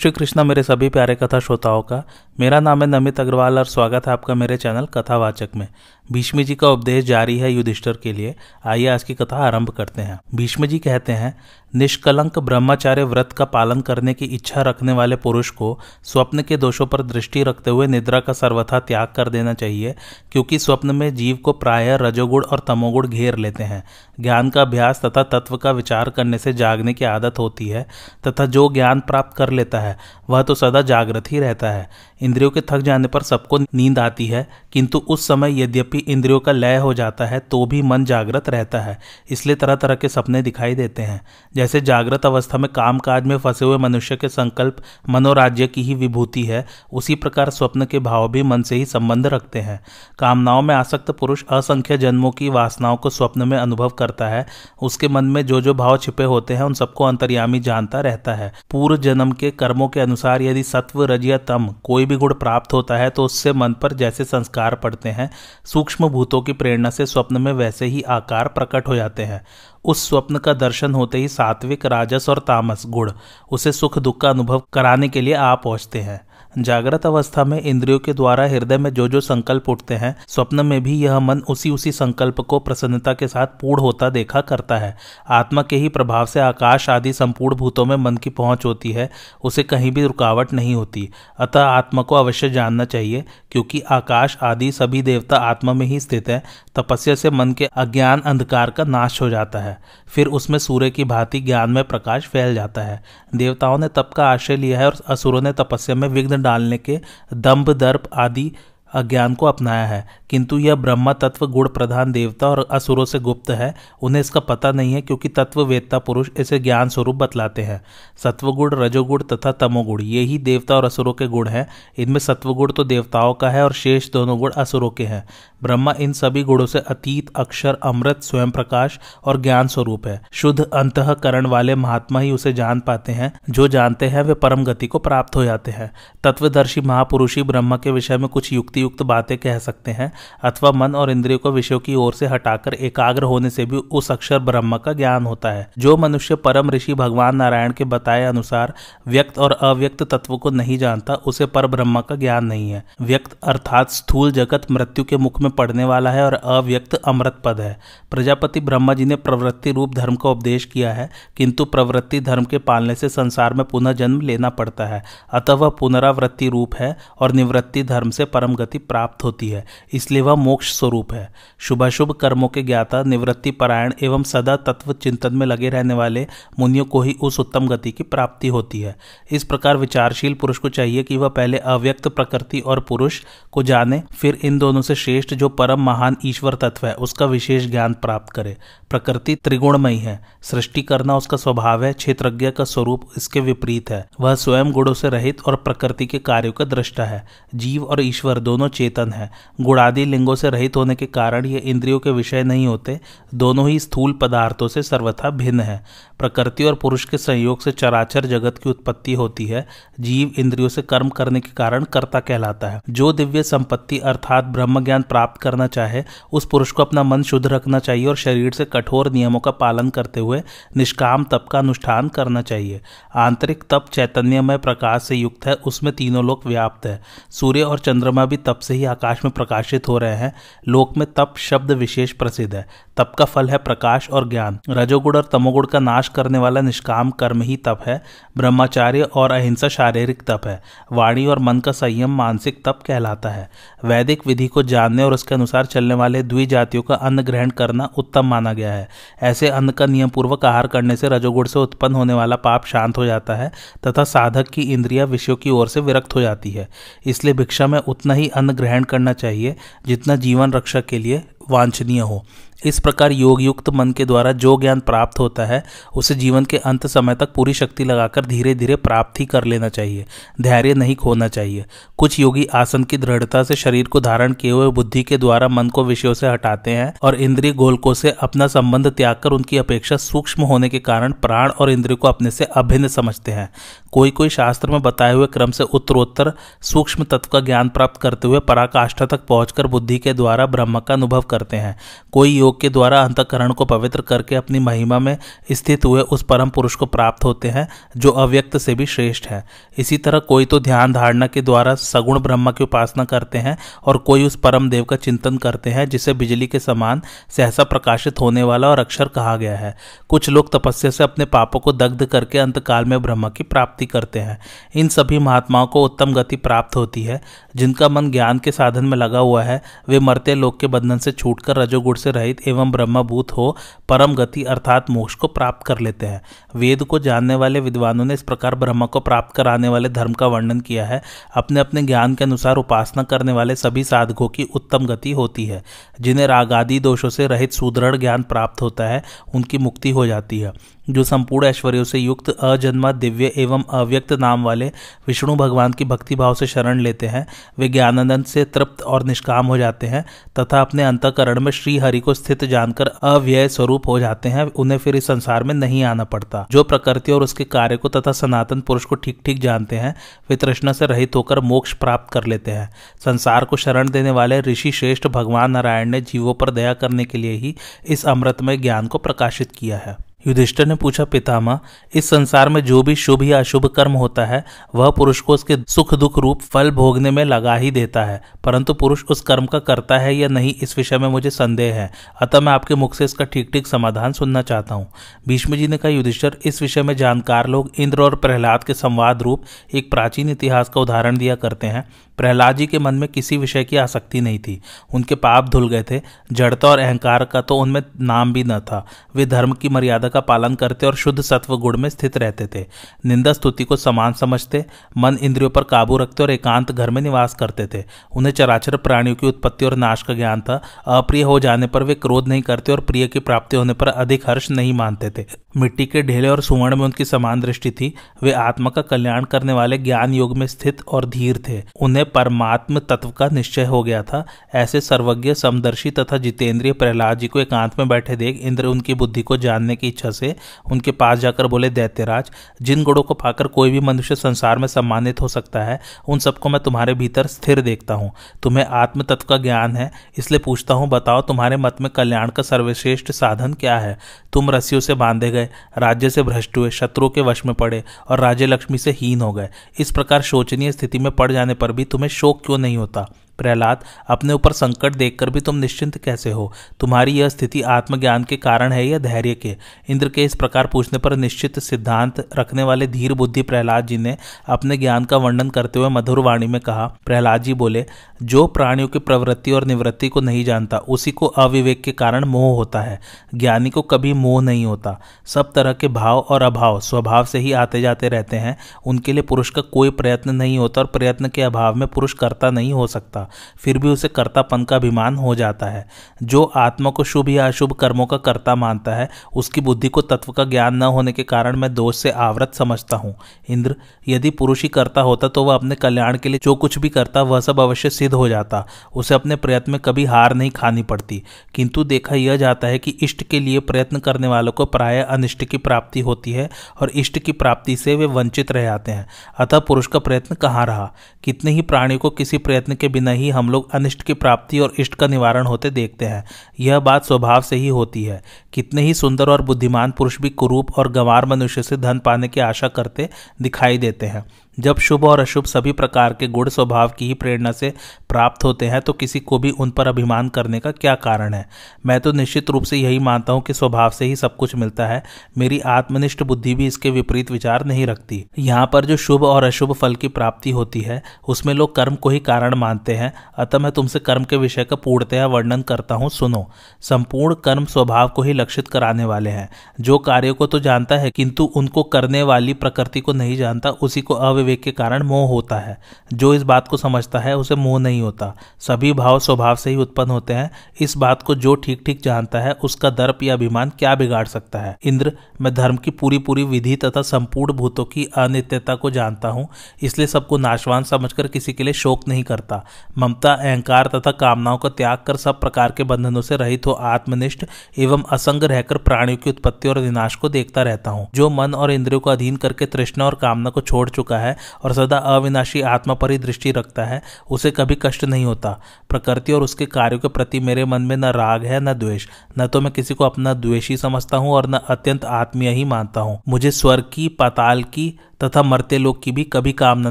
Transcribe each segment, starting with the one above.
श्री कृष्णा मेरे सभी प्यारे कथा श्रोताओं का, मेरा नाम है नमित अग्रवाल और स्वागत है आपका मेरे चैनल कथावाचक में। भीष्म जी का उपदेश जारी है युधिष्ठर के लिए। आइए आज की कथा आरंभ करते हैं। भीष्म जी कहते हैं, निष्कलंक ब्रह्मचार्य व्रत का पालन करने की इच्छा रखने वाले पुरुष को स्वप्न के दोषों पर दृष्टि रखते हुए निद्रा का सर्वथा त्याग कर देना चाहिए, क्योंकि स्वप्न में जीव को प्रायः रजोगुण और तमोगुण घेर लेते हैं। ज्ञान का अभ्यास तथा तत्व का विचार करने से जागने की आदत होती है, तथा जो ज्ञान प्राप्त कर लेता है, वह तो सदा जागृत ही रहता है। इंद्रियों के थक जाने पर सबको नींद आती है, किंतु उस समय यद्यपि इंद्रियों का लय हो जाता है तो भी मन जागृत रहता है, इसलिए तरह तरह के सपने दिखाई देते हैं। जैसे जागृत अवस्था में काम काज में फंसे हुए मनुष्य के संकल्प मनोराज्य की ही विभूति है, उसी प्रकार स्वप्न के भाव भी मन से ही संबंध रखते हैं। कामनाओं में आसक्त पुरुष असंख्य जन्मों की वासनाओं को स्वप्न में अनुभव करता है। उसके मन में जो जो भाव छिपे होते हैं, उन सबको अंतर्यामी जानता रहता है। पूर्व जन्म के कर्मों के अनुसार यदि सत्व, रज या तम कोई भी गुण प्राप्त होता है तो उससे मन पर जैसे संस्कार पड़ते हैं, सूक्ष्म भूतों की प्रेरणा से स्वप्न में वैसे ही आकार प्रकट हो जाते हैं। उस स्वप्न का दर्शन होते ही सात्विक, राजस और तामस गुण, उसे सुख दुख का अनुभव कराने के लिए आ पहुँचते हैं। जागृत अवस्था में इंद्रियों के द्वारा हृदय में जो जो संकल्प उठते हैं, स्वप्न में भी यह मन उसी उसी संकल्प को प्रसन्नता के साथ पूर्ण होता देखा करता है। आत्मा के ही प्रभाव से आकाश आदि संपूर्ण भूतों में मन की पहुँच होती है, उसे कहीं भी रुकावट नहीं होती। अतः आत्मा को अवश्य जानना चाहिए। क्योंकि आकाश आदि सभी देवता आत्मा में ही स्थित है, तपस्या से मन के अज्ञान अंधकार का नाश हो जाता है। फिर उसमें सूर्य की भांति ज्ञान में प्रकाश फैल जाता है। देवताओं ने तप का आश्रय लिया है और असुरों ने तपस्या में विघ्न डालने के दम्भ दर्प आदि अज्ञान को अपनाया है। किंतु यह ब्रह्म तत्व गुण प्रधान देवता और असुरों से गुप्त है। उन्हें इसका पता नहीं है क्योंकि तत्व वेदता पुरुष इसे ज्ञान स्वरूप बतलाते हैं। सत्वगुण, रजोगुण तथा तमोगुण, ये ही देवता और असुरों के गुण हैं। इनमें सत्वगुण तो देवताओं का है और शेष दोनों गुण असुरों के हैं। ब्रह्मा इन सभी गुणों से अतीत, अक्षर, अमृत, स्वयं प्रकाश और ज्ञान स्वरूप है। शुद्ध अंतकरण वाले महात्मा ही उसे जान पाते हैं। जो जानते हैं, वे परम गति को प्राप्त हो जाते हैं। तत्वदर्शी महापुरुषी ब्रह्मा के विषय में कुछ युक्ति युक्त बातें कह सकते हैं, अथवा मन और इंद्रियों को विषयों की ओर से हटाकर एकाग्र होने से भी उस अक्षर ब्रह्म का ज्ञान होता है। जो मनुष्य परम ऋषि भगवान नारायण के बताए अनुसार व्यक्त और अव्यक्त तत्व को नहीं जानता, उसे पर ब्रह्म का ज्ञान नहीं है। व्यक्त अर्थात स्थूल जगत मृत्यु के मुख में पड़ने वाला है और अव्यक्त अमृत पद है। प्रजापति ब्रह्मा जी ने प्रवृत्ति रूप धर्म का उपदेश किया है, किंतु प्रवृत्ति धर्म के पालने से संसार में पुनः जन्म लेना पड़ता है। अतः वह पुनरावृत्ति रूप है और निवृत्ति धर्म से परम गति प्राप्त होती है, इसलिए वह मोक्ष स्वरूप है। शुभाशुभ कर्मों के ज्ञाता, निवृत्ति, परायण एवं सदा तत्व चिंतन में लगे रहने वाले मुनियों को ही उस उत्तम गति की प्राप्ति होती है। इस प्रकार विचारशील पुरुष को चाहिए कि वह पहले अव्यक्त प्रकृति और पुरुष को जाने, फिर इन दोनों से श्रेष्ठ जो परम महान ईश्वर तत्व है, उसका विशेष ज्ञान प्राप्त करे। प्रकृति त्रिगुणमयी है, सृष्टि करना उसका स्वभाव है, क्षेत्रज्ञ का स्वरूप इसके विपरीत है। वह स्वयं गुणों से रहित और प्रकृति के कार्यों का दृष्टा है। जीव और ईश्वर दोनों चेतन हैं। गुणादि लिंगों से रहित होने के कारण ये इंद्रियों के विषय नहीं होते। दोनों ही स्थूल पदार्थों से सर्वथा भिन्न है। प्रकृति और पुरुष के संयोग से चराचर जगत की उत्पत्ति होती है। जीव इंद्रियों से कर्म करने के कारण कर्ता कहलाता है। जो दिव्य संपत्ति अर्थात ब्रह्म ज्ञान प्राप्त करना चाहे, उस पुरुष को अपना मन शुद्ध रखना चाहिए और शरीर से कठोर नियमों का पालन करते हुए निष्काम तप का अनुष्ठान करना चाहिए। आंतरिक तप चैतन्यमय प्रकाश से युक्त है, उसमें तीनों लोक व्याप्त है। सूर्य और चंद्रमा भी तप से ही आकाश में प्रकाशित हो रहे हैं। लोक में तप शब्द विशेष प्रसिद्ध है। तप का फल है प्रकाश और ज्ञान। रजोगुण और तमोगुण का नाश करने वाला निष्काम कर्म ही तप है, ब्रह्मचार्य और अहिंसा शारीरिक तप है, वाणी और मन का संयम मानसिक तप कहलाता है। वैदिक विधि को जानने और उसके अनुसार चलने वाले द्विजातियों का अन्न ग्रहण करना उत्तम माना गया है। ऐसे अन्न का नियम पूर्वक आहार करने से रजोगुण से उत्पन्न होने वाला पाप शांत हो जाता है तथा साधक की इंद्रिया विषयों की ओर से विरक्त हो जाती है। इसलिए भिक्षा में उतना ही अन्न ग्रहण करना चाहिए जितना जीवन रक्षा के लिए वांछनीय हो। इस प्रकार योग युक्त मन के द्वारा जो ज्ञान प्राप्त होता है, उसे जीवन के अंत समय तक पूरी शक्ति लगाकर धीरे धीरे प्राप्त ही कर लेना चाहिए, धैर्य नहीं खोना चाहिए। कुछ योगी आसन की दृढ़ता से शरीर को धारण किए हुए बुद्धि के द्वारा मन को विषयों से हटाते हैं और इंद्रिय गोलकों से अपना संबंध त्याग कर उनकी अपेक्षा सूक्ष्म होने के कारण प्राण और इंद्रिय को अपने से अभिन्न समझते हैं। कोई कोई शास्त्र में बताए हुए क्रम से उत्तरोत्तर, सूक्ष्म तत्व का ज्ञान प्राप्त करते हुए पराकाष्ठा तक पहुंचकर बुद्धि के द्वारा ब्रह्म का अनुभव करते हैं। कोई योग योग के द्वारा अंतकरण को पवित्र करके अपनी महिमा में स्थित हुए उस परम पुरुष को प्राप्त होते हैं, जो अव्यक्त से भी श्रेष्ठ है। इसी तरह कोई तो ध्यान धारणा के द्वारा सगुण ब्रह्म की उपासना करते हैं और कोई उस परम देव का चिंतन करते हैं, जिसे बिजली के समान सहसा प्रकाशित होने वाला और अक्षर कहा गया है। कुछ लोग तपस्या से अपने पापों को दग्ध करके अंतकाल में ब्रह्म की प्राप्ति करते हैं। इन सभी महात्माओं को उत्तम गति प्राप्त होती है। जिनका मन ज्ञान के साधन में लगा हुआ है, वे मरते लोग के बंधन से छूटकर रजोगुण से रहित एवं ब्रह्मभूत हो, परम गति अर्थात मोक्ष को प्राप्त कर लेते हैं। वेद को जानने वाले विद्वानों ने इस प्रकार ब्रह्म को प्राप्त कराने वाले धर्म का वर्णन किया है। अपने अपने ज्ञान के अनुसार उपासना करने वाले सभी साधकों की उत्तम गति होती है, जिन्हें रागादि दोषों से रहित सुदृढ़ ज्ञान प्राप्त होता है, उनकी मुक्ति हो जाती है। जो संपूर्ण ऐश्वर्यों से युक्त अजन्मा, दिव्य एवं अव्यक्त नाम वाले विष्णु भगवान की भक्ति भाव से शरण लेते हैं, वे ज्ञानानंद से तृप्त और निष्काम हो जाते हैं, तथा अपने अंतकरण में श्री हरि को स्थित जानकर अव्यय स्वरूप हो जाते हैं, उन्हें फिर इस संसार में नहीं आना पड़ता। जो प्रकृति और उसके कार्य को तथा सनातन पुरुष को ठीक ठीक जानते हैं, वे तृष्णा से रहित होकर मोक्ष प्राप्त कर लेते हैं। संसार को शरण देने वाले ऋषि श्रेष्ठ भगवान नारायण ने जीवों पर दया करने के लिए ही इस अमृतमय ज्ञान को प्रकाशित किया है। युधिष्ठिर ने पूछा, पितामह, इस संसार में जो भी शुभ या अशुभ कर्म होता है, वह पुरुष को उसके सुख दुख रूप फल भोगने में लगा ही देता है। परंतु पुरुष उस कर्म का करता है या नहीं, इस विषय में मुझे संदेह है। अतः मैं आपके मुख से इसका ठीक ठीक समाधान सुनना चाहता हूँ। भीष्म जी ने कहा, युधिष्ठर, इस विषय में जानकार लोग इंद्र और प्रहलाद के संवाद रूप एक प्राचीन इतिहास का उदाहरण दिया करते हैं। प्रहलाद जी के मन में किसी विषय की आसक्ति नहीं थी। उनके पाप धुल गए थे। जड़ता और अहंकार का तो उनमें नाम भी न था। वे धर्म की मर्यादा का पालन करते और शुद्ध सत्व गुण में स्थित रहते थे। निंदा स्तुति को समान समझते, मन इंद्रियों पर काबू रखते और एकांत घर में निवास करते थे। उन्हें चराचर प्राणियों की उत्पत्ति और नाश का ज्ञान था। अप्रिय हो जाने पर वे क्रोध नहीं करते और प्रिय की प्राप्ति होने पर अधिक हर्ष नहीं मानते थे। मिट्टी के ढेले और सुवर्ण में उनकी समान दृष्टि थी। वे आत्मा का कल्याण करने वाले ज्ञान योग में स्थित और धीर थे। उन्हें परमात्म तत्व का निश्चय हो गया था। ऐसे सर्वज्ञ, समदर्शी तथा जितेंद्रिय प्रहलाद जी को एकांत में बैठे देख इंद्र उनकी बुद्धि को जानने की इच्छा से उनके पास जाकर बोले, दैत्यराज, जिन गुणों को पाकर कोई भी मनुष्य संसार में सम्मानित हो सकता है, उन सबको मैं तुम्हारे भीतर स्थिर देखता हूँ। तुम्हें आत्म तत्व का ज्ञान है, इसलिए पूछता हूँ, बताओ तुम्हारे मत में कल्याण का सर्वश्रेष्ठ साधन क्या है? तुम रस्सियों से बांधे गए राज्य से भ्रष्ट हुए, शत्रुओं के वश में पड़े और राज्य लक्ष्मी से हीन हो गए। इस प्रकार शोचनीय स्थिति में पड़ जाने पर भी तुम्हें शोक क्यों नहीं होता? प्रहलाद, अपने ऊपर संकट देखकर भी तुम निश्चिंत कैसे हो? तुम्हारी यह स्थिति आत्मज्ञान के कारण है या धैर्य के? इंद्र के इस प्रकार पूछने पर निश्चित सिद्धांत रखने वाले धीर बुद्धि प्रहलाद जी ने अपने ज्ञान का वर्णन करते हुए मधुर वाणी में कहा। प्रहलाद जी बोले, जो प्राणियों की प्रवृत्ति और निवृत्ति को नहीं जानता, उसी को अविवेक के कारण मोह होता है। ज्ञानी को कभी मोह नहीं होता। सब तरह के भाव और अभाव स्वभाव से ही आते जाते रहते हैं। उनके लिए पुरुष का कोई प्रयत्न नहीं होता और प्रयत्न के अभाव में पुरुष करता नहीं हो सकता। फिर भी उसे कर्तापन का अभिमान हो जाता है। जो आत्मा को शुभ या अशुभ कर्मों का कर्ता मानता है, उसकी बुद्धि को तत्व का ज्ञान न होने के कारण मैं दोष से आवृत समझता हूँ। इंद्र, यदि पुरुष ही करता होता तो वह अपने कल्याण के लिए जो कुछ भी करता, वह सब अवश्य सिद्ध हो जाता। उसे अपने प्रयत्न में कभी हार नहीं खानी पड़ती। किंतु देखा यह जाता है कि इष्ट के लिए प्रयत्न करने वालों को प्राय अनिष्ट की प्राप्ति होती है और इष्ट की प्राप्ति से वे वंचित रह जाते हैं। अतः पुरुष का प्रयत्न कहाँ रहा? कितने ही प्राणियों को किसी प्रयत्न के बिना ही हम लोग अनिष्ट की प्राप्ति और इष्ट का निवारण होते देखते हैं। यह बात स्वभाव से ही होती है। कितने ही सुंदर और बुद्धिमान पुरुष भी कुरूप और गंवार मनुष्य से धन पाने की आशा करते दिखाई देते हैं। जब शुभ और अशुभ सभी प्रकार के गुण स्वभाव की ही प्रेरणा से प्राप्त होते हैं तो किसी को भी उन पर अभिमान करने का क्या कारण है? मैं तो निश्चित रूप से यही मानता हूँ कि स्वभाव से ही सब कुछ मिलता है। मेरी आत्मनिष्ठ बुद्धि भी इसके विपरीत विचार नहीं रखती। यहाँ पर जो शुभ और अशुभ फल की प्राप्ति होती है, उसमें लोग कर्म को ही कारण मानते हैं। अतः मैं तुमसे कर्म के विषय का पूर्णतया वर्णन करता हूँ, सुनो। संपूर्ण कर्म स्वभाव को ही लक्षित कराने वाले हैं। जो कार्यों को तो जानता है, किंतु उनको करने वाली प्रकृति को नहीं जानता, उसी को अविवेक विवेक के कारण मोह होता है। जो इस बात को समझता है, उसे मोह नहीं होता। सभी भाव स्वभाव से ही उत्पन्न होते हैं। इस बात को जो ठीक ठीक जानता है, उसका दर्प या अभिमान क्या बिगाड़ सकता है? इंद्र, मैं धर्म की पूरी पूरी विधि तथा संपूर्ण भूतों की अनित्यता को जानता हूँ, इसलिए सबको नाशवान समझकर किसी के लिए शोक नहीं करता। ममता, अहंकार तथा कामनाओं का त्याग कर सब प्रकार के बंधनों से रहित हो आत्मनिष्ठ एवं असंग रहकर प्राणियों की उत्पत्ति और विनाश को देखता रहता हूँ। जो मन और इंद्रियों को अधीन करके तृष्णा और कामना को छोड़ चुका है है और सदा अविनाशी आत्मा पर ही दृष्टि रखता है, उसे कभी कष्ट नहीं होता। प्रकृति और उसके कार्यों के प्रति मेरे मन में न राग है, न द्वेष। न तो मैं किसी को अपना द्वेषी समझता हूँ और न अत्यंत आत्मीय ही मानता हूँ। मुझे स्वर्ग की, पाताल की तथा मरते लोग की भी कभी कामना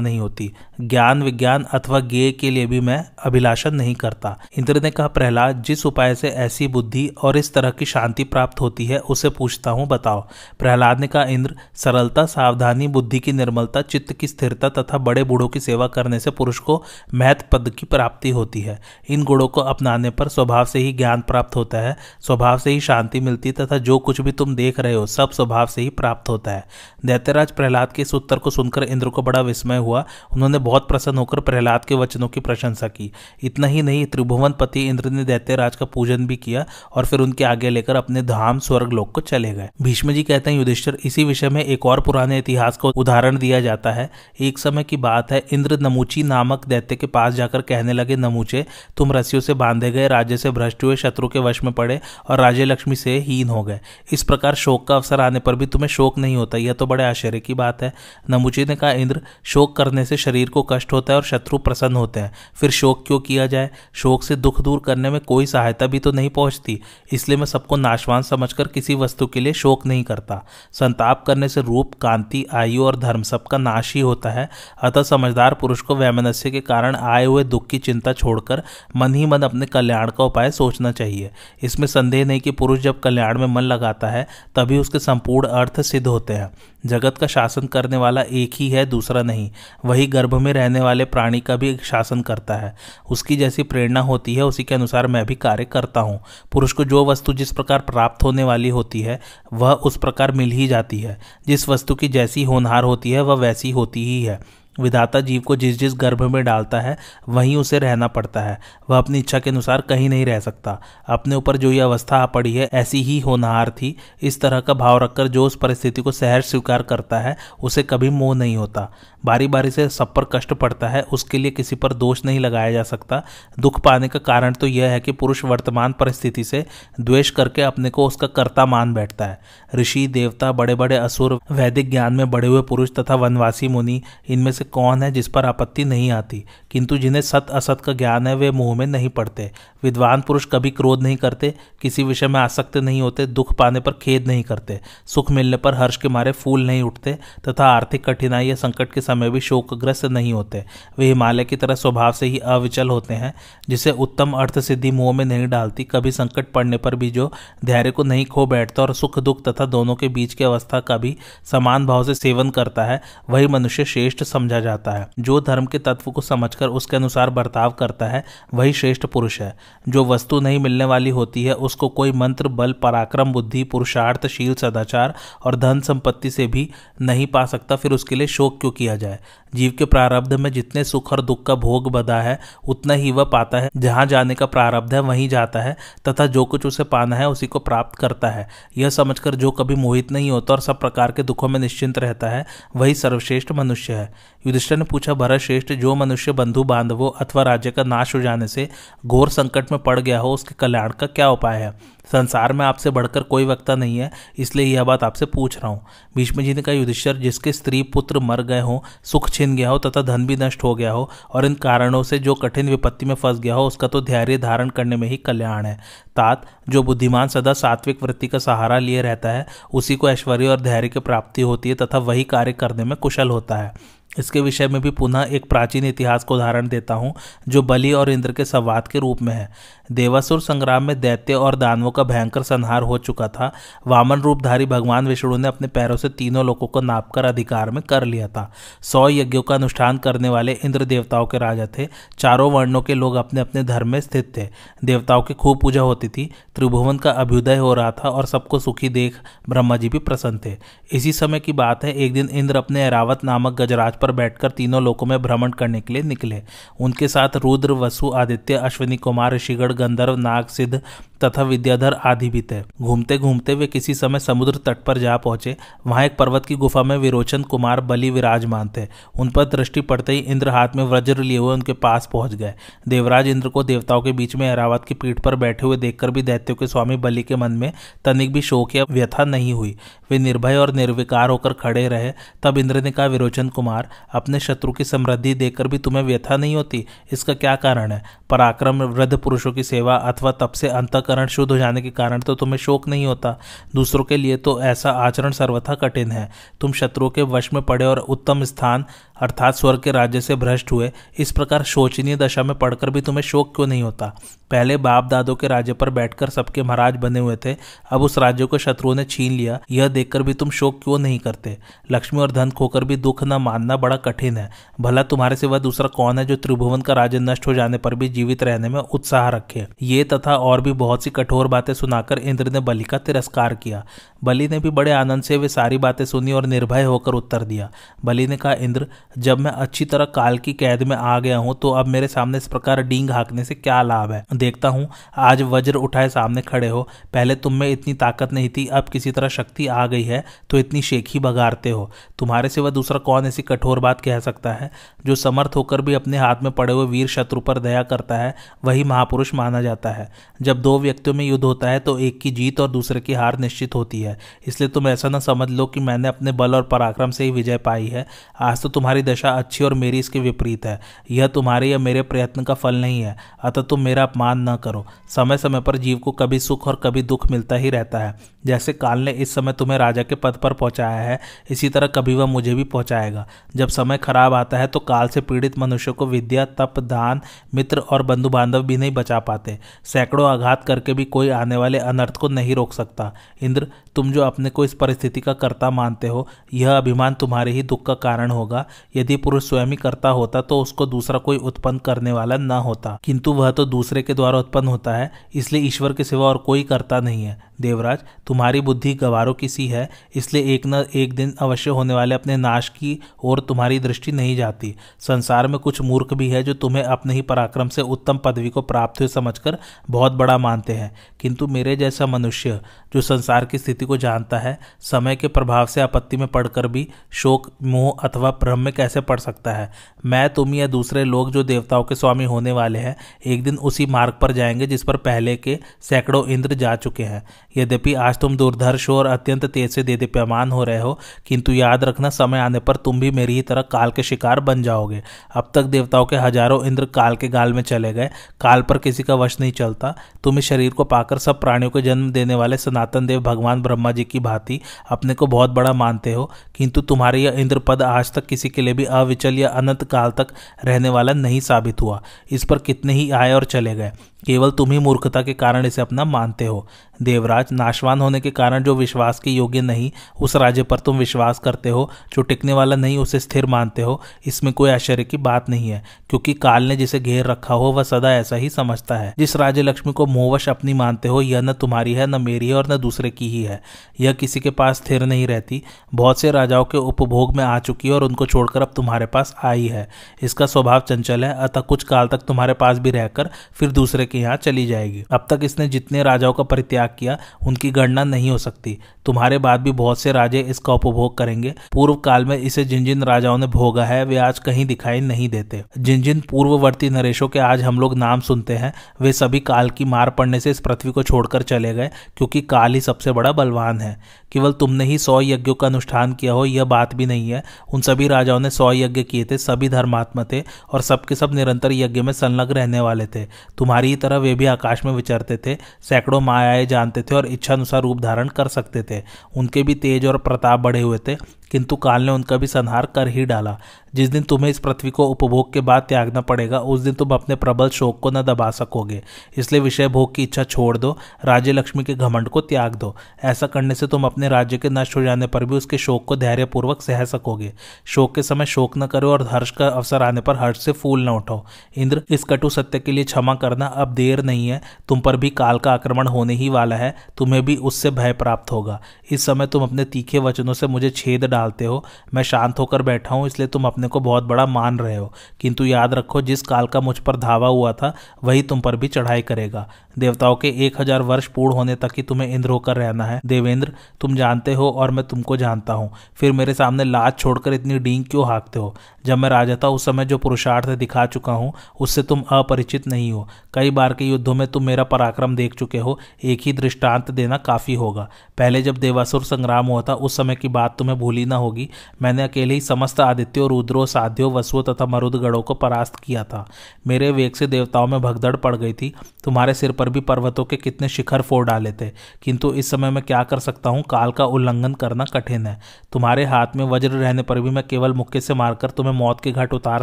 नहीं होती। ज्ञान विज्ञान अथवा ज्ञेय के लिए भी मैं अभिलाषण नहीं करता। इंद्र ने कहा, प्रहलाद, जिस उपाय से ऐसी बुद्धि और इस तरह की शांति प्राप्त होती है, उसे पूछता हूँ, बताओ। प्रहलाद ने कहा, इंद्र, सरलता, सावधानी, बुद्धि की निर्मलता, चित्त की स्थिरता तथा बड़े बूढ़ों की सेवा करने से पुरुष को महत्व पद की प्राप्ति होती है। इन गुणों को अपनाने पर स्वभाव से ही ज्ञान प्राप्त होता है, स्वभाव से ही शांति मिलती तथा जो कुछ भी तुम देख रहे हो, सब स्वभाव से ही प्राप्त होता है। दैत्यराज प्रहलाद के उत्तर को सुनकर इंद्र को बड़ा विस्मय हुआ। उन्होंने बहुत प्रसन्न होकर प्रहलाद के वचनों की प्रशंसा की। इतना ही नहीं त्रिभुवन पति इंद्र ने दैत्यराज का पूजन भी किया और फिर उनके आगे लेकर अपने धाम स्वर्ग लोक को चले गए। भीष्म जी कहते हैं, युधिष्ठर, इसी विषय में एक और पुराने इतिहास को उदाहरण दिया जाता है। एक समय की बात है, इंद्र नमूची नामक दैत्य के पास जाकर कहने लगे, नमूचे, तुम रस्सियों से बांधे गए, राज्य से भ्रष्ट हुए शत्रु के वश में पड़े और राज्य लक्ष्मी से हीन हो गए। इस प्रकार शोक का अवसर आने पर भी तुम्हें शोक नहीं होता, यह तो बड़े आश्चर्य की बात है। नमुची ने कहा, इंद्र, शोक करने से शरीर को कष्ट होता है और शत्रु प्रसन्न होते हैं। फिर शोक क्यों किया जाए? शोक से दुख दूर करने में कोई सहायता भी तो नहीं पहुँचती। इसलिए मैं सबको नाशवान समझकर किसी वस्तु के लिए शोक नहीं करता। संताप करने से रूप, कांति, आयु और धर्म सबका नाश ही होता है। अतः समझदार पुरुष को वैमनस्य के कारण आए हुए दुख की चिंता छोड़कर मन ही मन अपने कल्याण का उपाय सोचना चाहिए। इसमें संदेह नहीं कि पुरुष जब कल्याण में मन लगाता है, तभी उसके संपूर्ण अर्थ सिद्ध होते हैं। जगत का शासन करने वाला एक ही है, दूसरा नहीं। वही गर्भ में रहने वाले प्राणी का भी शासन करता है। उसकी जैसी प्रेरणा होती है, उसी के अनुसार मैं भी कार्य करता हूँ। पुरुष को जो वस्तु जिस प्रकार प्राप्त होने वाली होती है, वह उस प्रकार मिल ही जाती है। जिस वस्तु की जैसी होनहार होती है, वह वैसी होती ही है। विधाता जीव को जिस जिस गर्भ में डालता है, वहीं उसे रहना पड़ता है। वह अपनी इच्छा के अनुसार कहीं नहीं रह सकता। अपने ऊपर जो यह अवस्था आ पड़ी है, ऐसी ही होनहार थी। इस तरह का भाव रखकर जो उस परिस्थिति को सहर स्वीकार करता है, उसे कभी मोह नहीं होता। बारी बारी से सब पर कष्ट पड़ता है, उसके लिए किसी पर दोष नहीं लगाया जा सकता। दुख पाने का कारण तो यह है कि पुरुष वर्तमान परिस्थिति से द्वेष करके अपने को उसका कर्ता मान बैठता है। ऋषि, देवता बड़े बड़े असुर, वैदिक ज्ञान में बड़े हुए पुरुष तथा वनवासी मुनि, इनमें से कौन है जिस पर आपत्ति नहीं आती? किंतु जिन्हें सत असत का ज्ञान है, वे मुँह में नहीं पड़ते। विद्वान पुरुष कभी क्रोध नहीं करते, किसी विषय में आसक्त नहीं होते, दुख पाने पर खेद नहीं करते, सुख मिलने पर हर्ष के मारे फूल नहीं उठते, तथा आर्थिक कठिनाई या संकट के समय भी शोकग्रस्त नहीं होते। वे हिमालय की तरह स्वभाव से ही अविचल होते हैं, जिसे उत्तम अर्थ सिद्धि मुँह में नहीं डालती, कभी संकट पड़ने पर भी जो धैर्य को नहीं खो बैठता और सुख दुख तथा दोनों के बीच की अवस्था का भी समान भाव से सेवन करता है, वही मनुष्य श्रेष्ठ समझा जाता है। जो धर्म के तत्व को समझकर उसके अनुसार बर्ताव करता है, वही श्रेष्ठ पुरुष है। जो वस्तु नहीं मिलने वाली होती है, उसको कोई मंत्र, बल, पराक्रम, बुद्धि, पुरुषार्थ, शील, सदाचार और धन संपत्ति से भी नहीं पा सकता, फिर उसके लिए शोक क्यों किया जाए? जीव के प्रारब्ध में जितने सुख और दुख का भोग बदा है, उतना ही वह पाता है। जहाँ जाने का प्रारब्ध है, वहीं जाता है, तथा जो कुछ उसे पाना है, उसी को प्राप्त करता है। यह समझकर जो कभी मोहित नहीं होता और सब प्रकार के दुखों में निश्चिंत रहता है, वही सर्वश्रेष्ठ मनुष्य है। युधिष्ठर ने पूछा भरत श्रेष्ठ जो मनुष्य बंधु बांधवों अथवा राज्य का नाश हो जाने से घोर संकट में पड़ गया हो, उसके कल्याण का क्या उपाय है? संसार में आपसे बढ़कर कोई वक्ता नहीं है, इसलिए यह बात आपसे पूछ रहा हूँ। भीष्म जी ने कहा, युधिष्ठर, जिसके स्त्री पुत्र मर गए हो, सुख छिन गया हो तथा धन भी नष्ट हो गया हो और इन कारणों से जो कठिन विपत्ति में फंस गया हो, उसका तो धैर्य धारण करने में ही कल्याण है। तात, जो बुद्धिमान सदा सात्विक वृत्ति का सहारा लिए रहता है, उसी को ऐश्वर्य और धैर्य की प्राप्ति होती है तथा वही कार्य करने में कुशल होता है। इसके विषय में भी पुनः एक प्राचीन इतिहास को उदाहरण देता हूँ, जो बलि और इंद्र के संवाद के रूप में है। देवासुर संग्राम में दैत्य और दानवों का भयंकर संहार हो चुका था। वामन रूपधारी भगवान विष्णु ने अपने पैरों से तीनों लोगों को नापकर अधिकार में कर लिया था। सौ यज्ञों का अनुष्ठान करने वाले इंद्र देवताओं के राजा थे। चारों वर्णों के लोग अपने अपने धर्म में स्थित थे। देवताओं की खूब पूजा होती थी। त्रिभुवन का अभ्युदय हो रहा था और सबको सुखी देख ब्रह्मा जी भी प्रसन्न थे। इसी समय की बात है, एक दिन इंद्र अपने एरावत नामक गजराज पर बैठकर तीनों लोकों में भ्रमण करने के लिए निकले। उनके साथ रुद्र, वसु, आदित्य, अश्विनी कुमार, ऋषिगढ़ गंधर्व नाग सिद्ध तथा विद्याधर आदि भी थे। घूमते घूमते वे किसी समय समुद्र तट पर जा पहुँचे। वहाँ एक पर्वत की गुफा में विरोचन कुमार बलि विराजमान थे। उन पर दृष्टि पड़ते ही इंद्र हाथ में वज्र लिए हुए उनके पास पहुँच गए। देवराज इंद्र को देवताओं के बीच में ऐरावत की पीठ पर बैठे हुए देखकर भी दैत्यों के स्वामी बलि के मन में तनिक भी शोक या व्यथा नहीं हुई। वे निर्भय और निर्विकार होकर खड़े रहे। तब इंद्र ने कहा, विरोचन कुमार, अपने शत्रु की समृद्धि देखकर भी तुम्हें व्यथा नहीं होती? इसका क्या कारण है? पराक्रम वृद्ध पुरुषों की सेवा अथवा तप से अंतकरण शुद्ध हो जाने के कारण तो तुम्हें शोक नहीं होता। दूसरों के लिए तो ऐसा आचरण सर्वथा कठिन है। तुम शत्रुओं के वश में पड़े और उत्तम स्थान अर्थात स्वर्ग के राज्य से भ्रष्ट हुए। इस प्रकार शोचनीय दशा में पढ़कर भी तुम्हें शोक क्यों नहीं होता? पहले बाप दादों के राज्य पर बैठकर सबके महाराज बने हुए थे। अब उस राज्य को शत्रुओं ने छीन लिया। यह देखकर भी तुम शोक क्यों नहीं करते? लक्ष्मी और धन खोकर भी दुख न मानना बड़ा कठिन है। भला तुम्हारे सिवा दूसरा कौन है जो त्रिभुवन का राज्य नष्ट हो जाने पर भी जीवित रहने में उत्साह रखे? ये तथा और भी बहुत सी कठोर बातें सुनाकर इंद्र ने बलि का तिरस्कार किया। बलि ने भी बड़े आनंद से वे सारी बातें सुनी और निर्भय होकर उत्तर दिया। बलि ने कहा, इंद्र, जब मैं अच्छी तरह काल की कैद में आ गया हूँ तो अब मेरे सामने इस प्रकार डींग हाँकने से क्या लाभ है? देखता हूँ, आज वज्र उठाए सामने खड़े हो। पहले तुम में इतनी ताकत नहीं थी, अब किसी तरह शक्ति आ गई है तो इतनी शेखी बगाड़ते हो। तुम्हारे सिवा दूसरा कौन ऐसी कठोर बात कह सकता है? जो समर्थ होकर भी अपने हाथ में पड़े हुए वीर शत्रु पर दया करता है, वही महापुरुष माना जाता है। जब दो व्यक्तियों में युद्ध होता है तो एक की जीत और दूसरे की हार निश्चित होती है। इसलिए तुम ऐसा ना समझ लो कि मैंने अपने बल और पराक्रम से ही विजय पाई है। आज तो तुम्हारी दशा अच्छी और मेरी इसके विपरीत है। यह तुम्हारे या मेरे प्रयत्न का फल नहीं है। अतः तुम मेरा अपमान न करो। समय समय पर जीव को कभी सुख और कभी दुख मिलता ही रहता है। जैसे काल ने इस समय तुम्हें राजा के पद पर पहुँचाया है, इसी तरह कभी वह मुझे भी पहुंचाएगा। जब समय खराब आता है तो काल से पीड़ित मनुष्य को विद्या, तप, दान, मित्र और बंधु बांधव भी नहीं बचा पाते। सैकड़ों आघात करके भी कोई आने वाले अनर्थ को नहीं रोक सकता। इंद्र, तुम जो अपने को इस परिस्थिति का कर्ता मानते हो, यह अभिमान तुम्हारे ही दुख का कारण होगा। यदि पुरुष स्वयं ही करता होता तो उसको दूसरा कोई उत्पन्न करने वाला न होता। किंतु वह तो दूसरे के द्वारा उत्पन्न होता है, इसलिए ईश्वर के सिवा और कोई करता नहीं है। देवराज, तुम्हारी बुद्धि गवारों की सी है, इसलिए एक न एक दिन अवश्य होने वाले अपने नाश की ओर तुम्हारी दृष्टि नहीं जाती। संसार में कुछ मूर्ख भी है जो तुम्हें अपने ही पराक्रम से उत्तम पदवी को प्राप्त हुए समझकर बहुत बड़ा मानते हैं। किंतु मेरे जैसा मनुष्य, जो संसार की स्थिति को जानता है, समय के प्रभाव से आपत्ति में पड़कर भी शोक, मोह अथवा भ्रम में कैसे पड़ सकता है? मैं, तुम या दूसरे लोग जो देवताओं के स्वामी होने वाले हैं, एक दिन उसी मार्ग पर जाएँगे जिस पर पहले के सैकड़ों इंद्र जा चुके हैं। यद्यपि आज तुम दुर्धर्ष हो और अत्यंत तेज से दे दीप्यमान हो रहे हो, किंतु याद रखना, समय आने पर तुम भी मेरी ही तरह काल के शिकार बन जाओगे। अब तक देवताओं के हज़ारों इंद्र काल के गाल में चले गए, काल पर किसी का वश नहीं चलता। तुम इस शरीर को पाकर सब प्राणियों को जन्म देने वाले सनातन देव भगवान ब्रह्मा जी की भांति अपने को बहुत बड़ा मानते हो, किंतु तुम्हारे यह इंद्र पद आज तक किसी के लिए भी अविचल या अनंत काल तक रहने वाला नहीं साबित हुआ। इस पर कितने ही आए और चले गए। केवल तुम ही मूर्खता के कारण इसे अपना मानते हो। देवराज, नाशवान होने के कारण जो विश्वास के योग्य नहीं, उस राज्य पर तुम विश्वास करते हो, जो टिकने वाला नहीं, उसे स्थिर मानते हो। इसमें कोई आश्चर्य की बात नहीं है, क्योंकि काल ने जिसे घेर रखा हो, वह सदा ऐसा ही समझता है। जिस राज्य लक्ष्मी को मोहवश अपनी मानते हो, यह न तुम्हारी है, न मेरी है और न दूसरे की ही है। यह किसी के पास स्थिर नहीं रहती। बहुत से राजाओं के उपभोग में आ चुकी है और उनको छोड़कर अब तुम्हारे पास आई है। इसका स्वभाव चंचल है, अतः कुछ काल तक तुम्हारे पास भी रहकर फिर दूसरे के यहाँ चली जाएगी। अब तक इसने जितने राजाओं का परित्याग किया, उनकी गणना नहीं हो सकती। तुम्हारे बाद भी बहुत से राजे इसका उपभोग करेंगे। पूर्व काल में इसे जिन जिन राजाओं ने भोगा है, वे आज कहीं दिखाई नहीं देते। जिन जिन पूर्ववर्ती नरेशों के आज हम लोग नाम सुनते हैं, वे सभी काल की मार पड़ने से इस पृथ्वी को छोड़कर चले गए, क्योंकि काल ही सबसे बड़ा बलवान है। केवल तुमने ही सौ यज्ञों का अनुष्ठान किया हो, यह बात भी नहीं है। उन सभी राजाओं ने सौ यज्ञ किए थे, सभी धर्मात्मा थे और सबके सब निरंतर यज्ञ में संलग्न रहने वाले थे। तुम्हारी ही तरह वे भी आकाश में विचरते थे, सैकड़ों मायाएँ जानते थे और इच्छानुसार रूप धारण कर सकते थे। उनके भी तेज और प्रताप बढ़े हुए थे। किंतु काल ने उनका भी संहार कर ही डाला। जिस दिन तुम्हें इस पृथ्वी को उपभोग के बाद त्यागना पड़ेगा, उस दिन तुम अपने प्रबल शोक को न दबा सकोगे। इसलिए विषय भोग की इच्छा छोड़ दो, राज्य लक्ष्मी के घमंड को त्याग दो। ऐसा करने से तुम अपने राज्य के नष्ट हो जाने पर भी उसके शोक को धैर्यपूर्वक सह सकोगे। शोक के समय शोक न करो और हर्ष का अवसर आने पर हर्ष से फूल न उठाओ। इंद्र, इस कटु सत्य के लिए क्षमा करना अब देर नहीं है। तुम पर भी काल का आक्रमण होने ही वाला है। तुम्हें भी उससे भय प्राप्त होगा। इस समय तुम अपने तीखे वचनों से मुझे छेद डाल डालते हो। मैं शांत होकर बैठा हूँ, इसलिए तुम अपने को बहुत बड़ा मान रहे हो। किंतु याद रखो, जिस काल का मुझ पर धावा हुआ था, वही तुम पर भी चढ़ाई करेगा। देवताओं के एक हज़ार वर्ष पूर्ण होने तक ही तुम्हें इंद्र होकर रहना है। देवेंद्र, तुम जानते हो और मैं तुमको जानता हूँ। फिर मेरे सामने लाज छोड़कर इतनी डींग क्यों हाँकते हो? जब मैं राजा था, उस समय जो पुरुषार्थ दिखा चुका हूँ, उससे तुम अपरिचित नहीं हो। कई बार के युद्धों में तुम मेरा पराक्रम देख चुके हो। एक ही दृष्टांत देना काफ़ी होगा। पहले जब देवासुर संग्राम हुआ था, उस समय की बात तुम्हें भूली ना होगी। मैंने अकेले ही समस्त आदित्यों, रुद्रो, साध्यो, वसुओं तथा मरुदगढ़ों को परास्त किया था। मेरे वेग से देवताओं में भगदड़ पड़ गई थी। तुम्हारे सिर पर भी पर्वतों के कितने शिखर फोड़ डाले थे। किंतु इस समय मैं क्या कर सकता हूँ? काल का उल्लंघन करना कठिन है। तुम्हारे हाथ में वज्र रहने पर भी मैं केवल मुक्के से मारकर तुम्हें मौत के घाट उतार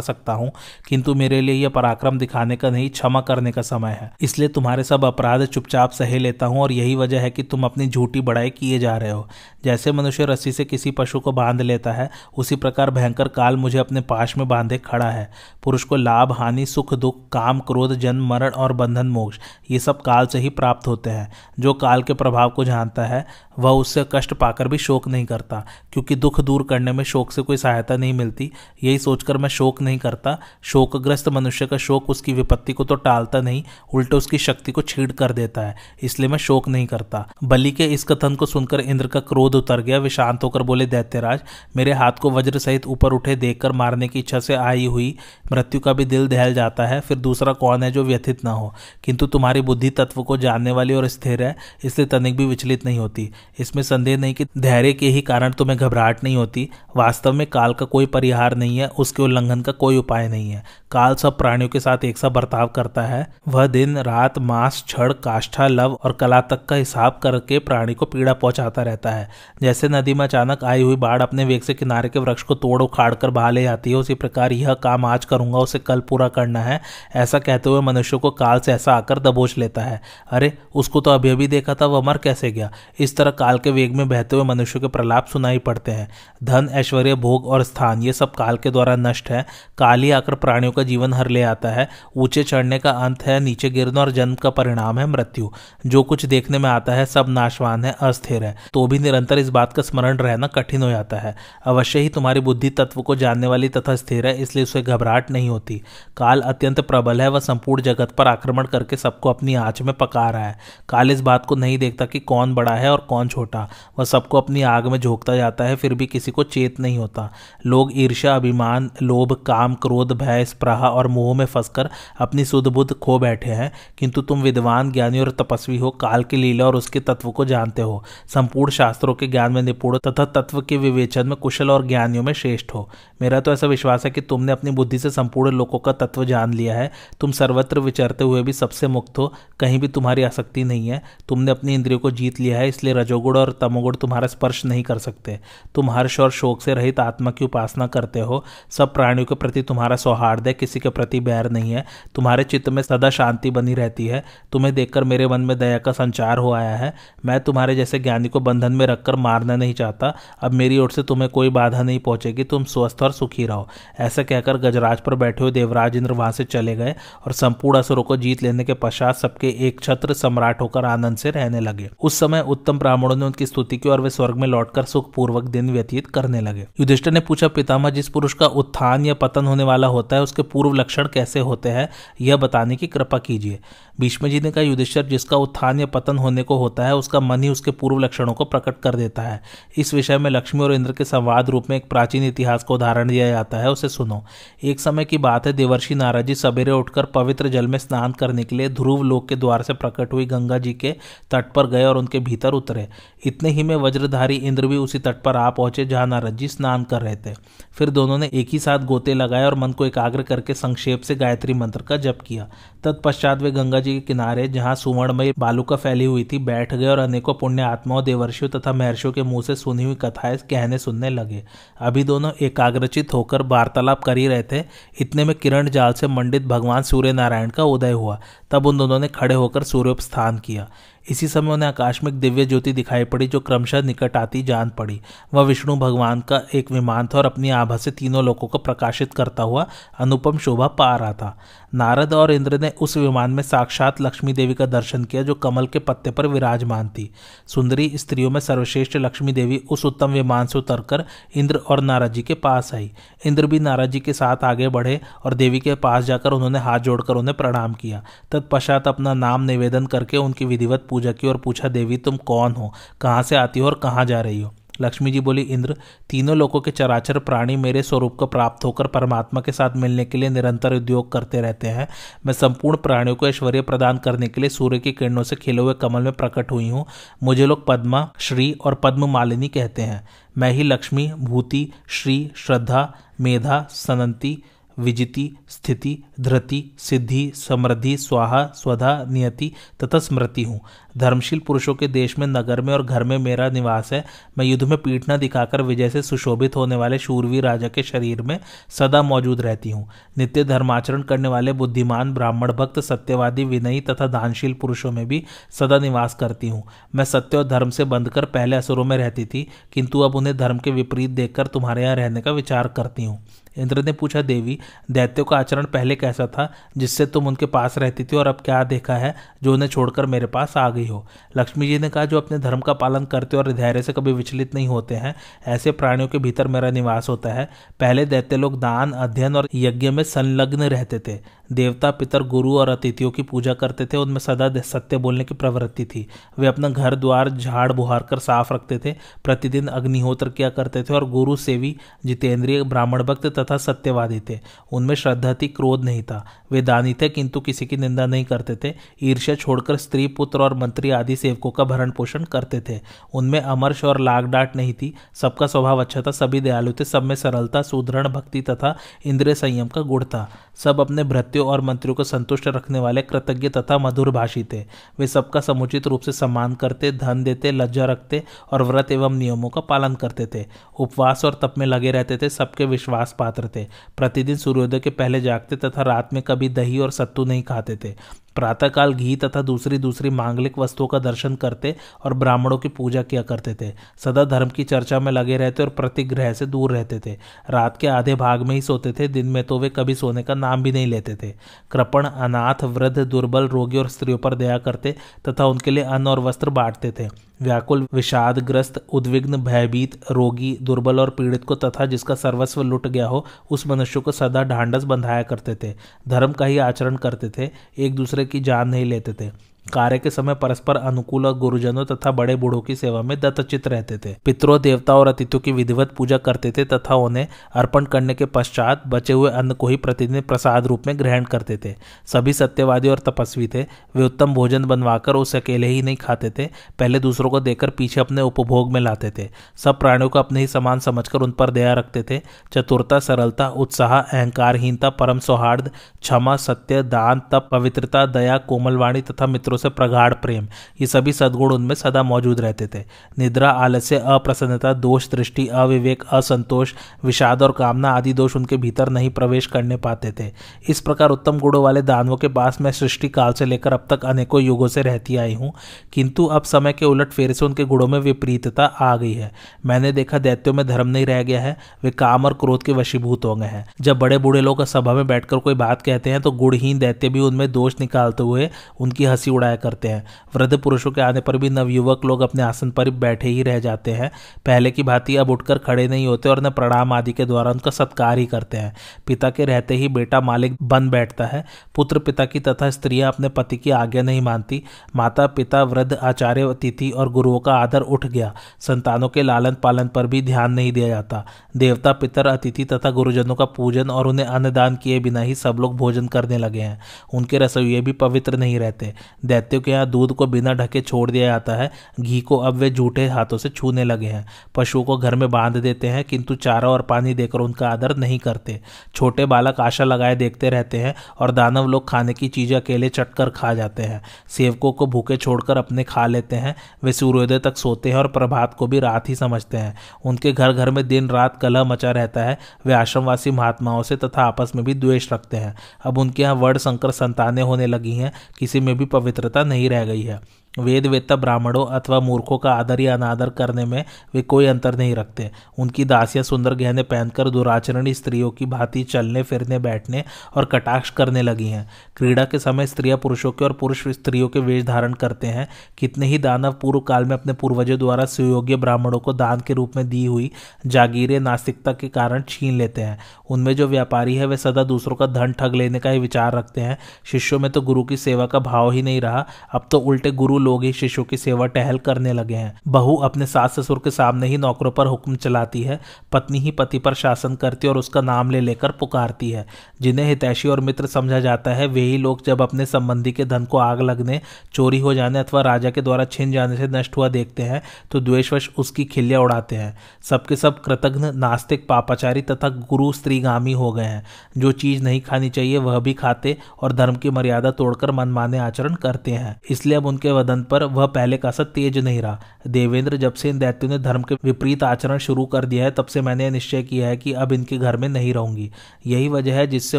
सकता हूँ। किंतु मेरे लिए यह पराक्रम दिखाने का नहीं, क्षमा करने का समय है। इसलिए तुम्हारे सब अपराध चुपचाप सहे लेता हूँ और यही वजह है कि तुम अपनी झूठी बड़ाई किए जा रहे हो। जैसे मनुष्य रस्सी से किसी पशु को बाँध लेता है, उसी प्रकार भयंकर काल मुझे अपने पाश में बांधे खड़ा है। पुरुष को लाभ, हानि, सुख, दुख, काम, क्रोध, जन्म, मरण और बंधन, मोक्ष, ये सब काल से ही प्राप्त होते हैं जो काल के प्रभाव को जानता है। वह उससे कष्ट पाकर भी शोक नहीं करता, क्योंकि दुख दूर करने में शोक से कोई सहायता नहीं मिलती। यही सोचकर मैं शोक नहीं करता। शोकग्रस्त मनुष्य का शोक उसकी विपत्ति को तो टालता नहीं, उल्टे उसकी शक्ति को छीड़ कर देता है, इसलिए मैं शोक नहीं करता। बलि के इस कथन को सुनकर इंद्र का क्रोध उतर गया वे शांत होकर बोले, दैत्यराज, मेरे हाथ को वज्र सहित ऊपर उठे देखकर मारने की इच्छा से आई हुई मृत्यु का भी दिल दहल जाता है, फिर दूसरा कौन है जो व्यथित ना हो? किंतु तुम्हारी बुद्धि तत्व को जानने वाली और स्थिर है, इसलिए तनिक भी विचलित नहीं होती। इसमें संदेह नहीं कि धैर्य के ही कारण तुम्हें घबराहट नहीं होती। वास्तव में काल का कोई परिहार नहीं है, उसके उल्लंघन का कोई उपाय नहीं है। काल सब प्राणियों के साथ एक सा बर्ताव करता है। वह दिन, रात, मास छड़ काष्ठा, लव और कला तक का हिसाब करके प्राणी को पीड़ा पहुंचाता रहता है। जैसे नदी में अचानक आई हुई बाढ़ अपने वेग से किनारे के वृक्ष को तोड़ उखाड़ कर बहा ले जाती है, उसी प्रकार यह काम आज करूँगा, उसे कल पूरा करना है। ऐसा कहते हुए मनुष्य को काल से ऐसा आकर दबोच लेता है। अरे, उसको तो अभी अभी देखा था, वह मर कैसे गया? इस तरह काल के वेग में बहते हुए मनुष्य के प्रलाप सुनाई पड़ते हैं। धन, ऐश्वर्य, भोग और स्थान, ये सब काल के द्वारा नष्ट है। काल ही आकर प्राणियों का जीवन हर ले आता है। ऊँचे चढ़ने का अंत है, नीचे गिरना और जन्म का परिणाम है मृत्यु। जो कुछ देखने में आता है, सब नाशवान है, अस्थिर है। तो भी निरंतर इस बात का स्मरण रहना कठिन हो जाता है। अवश्य ही तुम्हारी बुद्धि तत्व को जानने वाली तथा स्थिर है, इसलिए उसे घबराहट नहीं होती। काल अत्यंत प्रबल है, वह संपूर्ण जगत पर आक्रमण करके सबको अपनी आँच में पका रहा है। काल इस बात को नहीं देखता कि कौन बड़ा है और कौन छोटा? वह सबको अपनी आग में झोंकता जाता है, फिर भी किसी को चेत नहीं होता। लोग ईर्ष्या, अभिमान, लोभ, काम, क्रोध, भय, स्प्रहा और मोह में फंसकर अपनी सुध बुद्ध खो बैठे हैं। किंतु तुम विद्वान, ज्ञानी और तपस्वी हो, काल की लीला और उसके तत्व को जानते हो। संपूर्ण शास्त्रों के ज्ञान में निपुण तथा तत्व के विवेचन में कुशल और ज्ञानियों में श्रेष्ठ हो। मेरा तो ऐसा विश्वास है कि तुमने अपनी बुद्धि से संपूर्ण लोगों का तत्व जान लिया है। तुम सर्वत्र विचरते हुए भी सबसे मुक्त हो। कहीं भी तुम्हारी आसक्ति नहीं है। तुमने अपनी इंद्रियों को जीत लिया है, इसलिए रजोगुण और तमोगुण तुम्हारा स्पर्श नहीं कर सकते। तुम हर्ष और शोक से रहित आत्मा की उपासना करते हो। सब प्राणियों के प्रति तुम्हारा सौहार्द है, किसी के प्रति बैर नहीं है। तुम्हारे चित्त में सदा शांति बनी रहती है। तुम्हें देखकर मेरे मन में दया का संचार हो आया है। मैं तुम्हारे जैसे ज्ञानी को बंधन में रखकर मारना नहीं चाहता। अब मेरी ओर से तुम्हें कोई बाधा नहीं पहुंचेगी। तुम स्वस्थ और सुखी रहो। ऐसा कहकर गजराज पर बैठे हुए देवराज इंद्र वहाँ से चले गए और संपूर्ण असुरों को जीत लेने के पश्चात सबके एक छत्र सम्राट होकर आनंद से रहने लगे। उस समय उत्तम ब्राह्मणों ने उनकी स्तुति की और वे स्वर्ग में लौटकर सुखपूर्वक दिन व्यतीत करने लगे। युधिष्ठिर ने पूछा, पितामह, जिस पुरुष का उत्थान या पतन होने वाला होता है, उसके पूर्व लक्षण कैसे होते हैं, यह बताने की कृपा कीजिए। भीष्म जी ने कहा, युधिष्ठर, जिसका उत्थान या पतन होने को होता है, उसका मन ही उसके पूर्व लक्षणों को प्रकट कर देता है। इस विषय में लक्ष्मी और इंद्र के संवाद रूप में एक प्राचीन इतिहास का उदाहरण दिया जाता है, उसे सुनो। एक समय की बात है, देवर्षि नाराज़ जी सवेरे उठकर पवित्र जल में स्नान करने के लिए ध्रुव लोक के द्वार से प्रकट हुई गंगा जी के तट पर गए और उनके भीतर उतरे। इतने ही में वज्रधारी इंद्र भी उसी तट पर आ पहुँचे जहाँ नारद जी स्नान कर रहे थे। फिर दोनों ने एक ही साथ गोते लगाए और मन को एकाग्र करके संक्षेप से गायत्री मंत्र का जप किया। तत्पश्चात वे गंगा जी के किनारे, जहाँ सुवर्णमय बालुका फैली हुई थी, बैठ गए और अनेकों पुण्य आत्माओं देवर्षियों तथा महर्षियों के मुँह से सुनी हुई कथाएँ कहने सुनने लगे। अभी दोनों एकाग्रचित होकर वार्तालाप कर ही रहे थे। इतने में किरण जाल से मंडित भगवान सूर्य नारायण का उदय हुआ। तब उन दोनों ने खड़े होकर सूर्योपस्थान किया। इसी समय उन्हें आकाश में एक दिव्य ज्योति दिखाई पड़ी, जो क्रमशः निकट आती जान पड़ी। वह विष्णु भगवान का एक विमान था और अपनी आभा से तीनों लोगों को प्रकाशित करता हुआ अनुपम शोभा पा रहा था। नारद और इंद्र ने उस विमान में साक्षात लक्ष्मी देवी का दर्शन किया जो कमल के पत्ते पर विराजमान थी। सुंदरी स्त्रियों में सर्वश्रेष्ठ लक्ष्मी देवी उस उत्तम विमान से उतरकर इंद्र और नारद जी के पास आई। इंद्र भी नारद जी के साथ आगे बढ़े और देवी के पास जाकर उन्होंने हाथ जोड़कर उन्हें प्रणाम किया। तत्पश्चात अपना नाम निवेदन करके उनकी विधिवत पूजा की और पूछा, देवी, तुम कौन हो? कहाँ से आती हो और कहाँ जा रही हो? लक्ष्मी जी बोली, इंद्र, तीनों लोगों के चराचर प्राणी मेरे स्वरूप को प्राप्त होकर परमात्मा के साथ मिलने के लिए निरंतर उद्योग करते रहते हैं। मैं संपूर्ण प्राणियों को ऐश्वर्य प्रदान करने के लिए सूर्य की किरणों से खिले हुए कमल में प्रकट हुई हूँ। मुझे लोग पद्मा, श्री और पद्म मालिनी कहते हैं। मैं ही लक्ष्मी, भूति, श्री, श्रद्धा, मेधा, सनंती, विजिति, स्थिति, धृति, सिद्धि, समृद्धि, स्वाहा, स्वधा, नियति तथा स्मृति हूँ। धर्मशील पुरुषों के देश में, नगर में और घर में मेरा निवास है। मैं युद्ध में पीठ न दिखाकर विजय से सुशोभित होने वाले शूरवीर राजा के शरीर में सदा मौजूद रहती हूँ। नित्य धर्माचरण करने वाले बुद्धिमान, ब्राह्मण भक्त, सत्यवादी, विनयी तथा दानशील पुरुषों में भी सदा निवास करती हूँ। मैं सत्य और धर्म से बंधकर पहले असुरों में रहती थी, किंतु अब उन्हें धर्म के विपरीत देखकर तुम्हारे यहाँ रहने का विचार करती हूँ। इंद्र ने पूछा, देवी, दैत्यों का आचरण पहले कैसा था, जिससे तुम उनके पास रहती थी और अब क्या देखा है, जो उन्हें छोड़कर मेरे पास आ गई हो। लक्ष्मी जी ने कहा, जो अपने धर्म का पालन करते और धैर्य से कभी विचलित नहीं होते हैं, ऐसे प्राणियों के भीतर मेरा निवास होता है। पहले दैत्य लोग दान, अध्ययन और यज्ञ में संलग्न रहते थे। देवता, पितर, गुरु और अतिथियों की पूजा करते थे, उनमें सदा सत्य बोलने की प्रवृत्ति थी। वे अपना घर, द्वार, झाड़ बुहार कर साफ़ रखते थे। प्रतिदिन अग्निहोत्र किया करते थे और गुरु सेवी, जितेंद्रिय, ब्राह्मण भक्त तथा सत्यवादी थे। उनमें श्रद्धा थी, क्रोध नहीं था। वे दानी थे, किंतु किसी की निंदा नहीं करते थे। ईर्ष्या छोड़कर स्त्री, पुत्र और मंत्री आदि सेवकों का भरण पोषण करते थे। उनमें अमर्श और लाग डाट नहीं थी। सबका स्वभाव अच्छा था, सभी दयालु थे, सब में सरलता, सुदृढ़ भक्ति तथा इंद्रिय संयम का गुण था। सब अपने भृत्यों और मंत्रियों को संतुष्ट रखने वाले, कृतज्ञ तथा मधुर भाषी थे। वे सबका समुचित रूप से सम्मान करते, धन देते, लज्जा रखते और व्रत एवं नियमों का पालन करते थे। उपवास और तप में लगे रहते थे, सबके विश्वास पात्र थे। प्रतिदिन सूर्योदय के पहले जागते तथा रात में कभी दही और सत्तू नहीं खाते थे। प्रातःकाल घी तथा दूसरी दूसरी मांगलिक वस्तुओं का दर्शन करते और ब्राह्मणों की पूजा किया करते थे। सदा धर्म की चर्चा में लगे रहते और प्रतिग्रह से दूर रहते थे। रात के आधे भाग में ही सोते थे, दिन में तो वे कभी सोने का नाम भी नहीं लेते थे। कृपण, अनाथ, वृद्ध, दुर्बल, रोगी और स्त्रियों पर दया करते तथा उनके लिए अन्न और वस्त्र बांटते थे। व्याकुल, विषादग्रस्त, उद्विग्न, भयभीत, रोगी, दुर्बल और पीड़ित को तथा जिसका सर्वस्व लुट गया हो, उस मनुष्य को सदा ढांडस बंधाया करते थे। धर्म का ही आचरण करते थे, एक दूसरे की जान नहीं लेते थे। कार्य के समय परस्पर अनुकूल और गुरुजनों तथा बड़े बूढ़ों की सेवा में दत्तचित रहते थे। पितरों देवता और अतिथियों की विधिवत पूजा करते थे तथा उन्हें अर्पण करने के पश्चात बचे हुए अन्न को ही प्रतिदिन प्रसाद रूप में ग्रहण करते थे। सभी सत्यवादी और तपस्वी थे। वे उत्तम भोजन बनवाकर उस अकेले ही नहीं खाते थे। पहले दूसरों को देकर पीछे अपने उपभोग में लाते थे। सब प्राणियों को अपने ही समान समझकर उन पर दया रखते थे। चतुरता, सरलता, उत्साह, अहंकारहीनता, परम सौहार्द, क्षमा, सत्य, दान, तप, पवित्रता, दया, कोमलवाणी तथा मित्रों से प्रगाढ़ प्रेम, ये सभी सद्गुण उनमें सदा मौजूद रहते थे। निद्रा, आलस्य, अप्रसन्नता, दोष, दृष्टि, अविवेक, असंतोष, विषाद और कामना आदि दोष उनके भीतर नहीं प्रवेश करने पाते थे। इस प्रकार उत्तम गुणों वाले दानवों के पास मैं सृष्टि काल से लेकर अब तक अनेकों युगों से रहती आई हूँ, किंतु अब समय के उलट फेर से उनके गुणों में विपरीतता आ गई है। मैंने देखा दैत्यों में धर्म नहीं रह गया है, वे काम और क्रोध के वशीभूत हो गए हैं। जब बड़े बूढ़े लोग सभा में बैठकर कोई बात कहते हैं तो गुड़हीन दैत्य भी उनमें दोष निकालते हुए उनकी हँसी उड़ाया करते हैं। वृद्ध पुरुषों के आने पर भी नवयुवक लोग अपने आसन पर बैठे ही रह जाते हैं। पहले की भांति अब उठकर खड़े नहीं होते और न प्रणाम आदि के द्वारा उनका सत्कार ही करते हैं। पिता के रहते ही बेटा मालिक बन बैठता है। पुत्र पिता की तथा स्त्रियाँ अपने पति की आज्ञा नहीं मानती। माता, पिता, वृद्ध, आचार्य, अतिथि और गुरुओं का आदर उठ गया। संतानों के लालन पालन पर भी ध्यान नहीं दिया जाता। देवता, पितर, अतिथि तथा गुरुजनों का पूजन और उन्हें अन्नदान किए बिना ही सब लोग भोजन करने लगे हैं। उनके रसोइये भी पवित्र नहीं रहते। दैत्यों के यहाँ दूध को बिना ढके छोड़ दिया जाता है। घी को अब वे झूठे हाथों से छूने लगे हैं। पशुओं को घर में बाँध देते हैं, किंतु चारा और पानी देकर उनका आदर नहीं करते। छोटे बालक आशा लगाए देखते रहते हैं और दानव लोग खाने की चीज़ अकेले चटकर खा जाते हैं। सेवकों को भूखे छोड़कर अपने खा लेते हैं। वे सूर्योदय तक सोते हैं और प्रभात को भी रात ही समझते हैं। उनके घर घर में दिन रात कलह मचा रहता है। वे आश्रमवासी महात्माओं से तथा आपस में भी द्वेष रखते हैं। अब उनके यहाँ वर्ण संकर संतानें होने लगी हैं। किसी में भी पवित्रता नहीं रह गई है। वेद वेत्ता ब्राह्मणों अथवा मूर्खों का आदर या अनादर करने में वे कोई अंतर नहीं रखते। उनकी दासियाँ सुंदर गहने पहनकर दुराचरणी स्त्रियों की भांति चलने, फिरने, बैठने और कटाक्ष करने लगी हैं। क्रीड़ा के समय स्त्रियाँ पुरुषों के और पुरुष स्त्रियों के वेश धारण करते हैं। कितने ही दानव पूर्व काल में अपने पूर्वजों द्वारा सुयोग्य ब्राह्मणों को दान के रूप में दी हुई जागीरें नास्तिकता के कारण छीन लेते हैं। उनमें जो व्यापारी है, वे सदा दूसरों का धन ठग लेने का ही विचार रखते हैं। शिष्यों में तो गुरु की सेवा का भाव ही नहीं रहा। अब तो उल्टे गुरु लोग ही शिष्यों की सेवा टहल करने लगे हैं। बहू अपने सास ससुर के सामने ही नौकरों पर हुक्म चलाती है। पत्नी ही पति पर शासन करती और उसका नाम ले लेकर पुकारती है। जिन्हें हितैषी और मित्र समझा जाता है, वे ही लोग जब अपने संबंधी के धन को आग लगने, चोरी हो जाने अथवा राजा के द्वारा छिन जाने से नष्ट हुआ देखते हैं तो द्वेषवश उसकी खिल्लियाँ उड़ाते हैं। सबके सब कृतघ्न, नास्तिक, पापाचारी तथा गुरु स्त्रीगामी हो गए हैं। जो चीज़ नहीं खानी चाहिए, वह भी खाते और धर्म की मर्यादा तोड़कर मनमाने आचरण करते हैं। इसलिए अब उनके वदन पर वह पहले का सा तेज नहीं रहा। देवेंद्र जब से इन दैत्यों ने धर्म के विपरीत आचरण शुरू कर दिया है, तब से मैंने निश्चय किया है कि अब इनके घर में नहीं रहूँगी। यही वजह है जिससे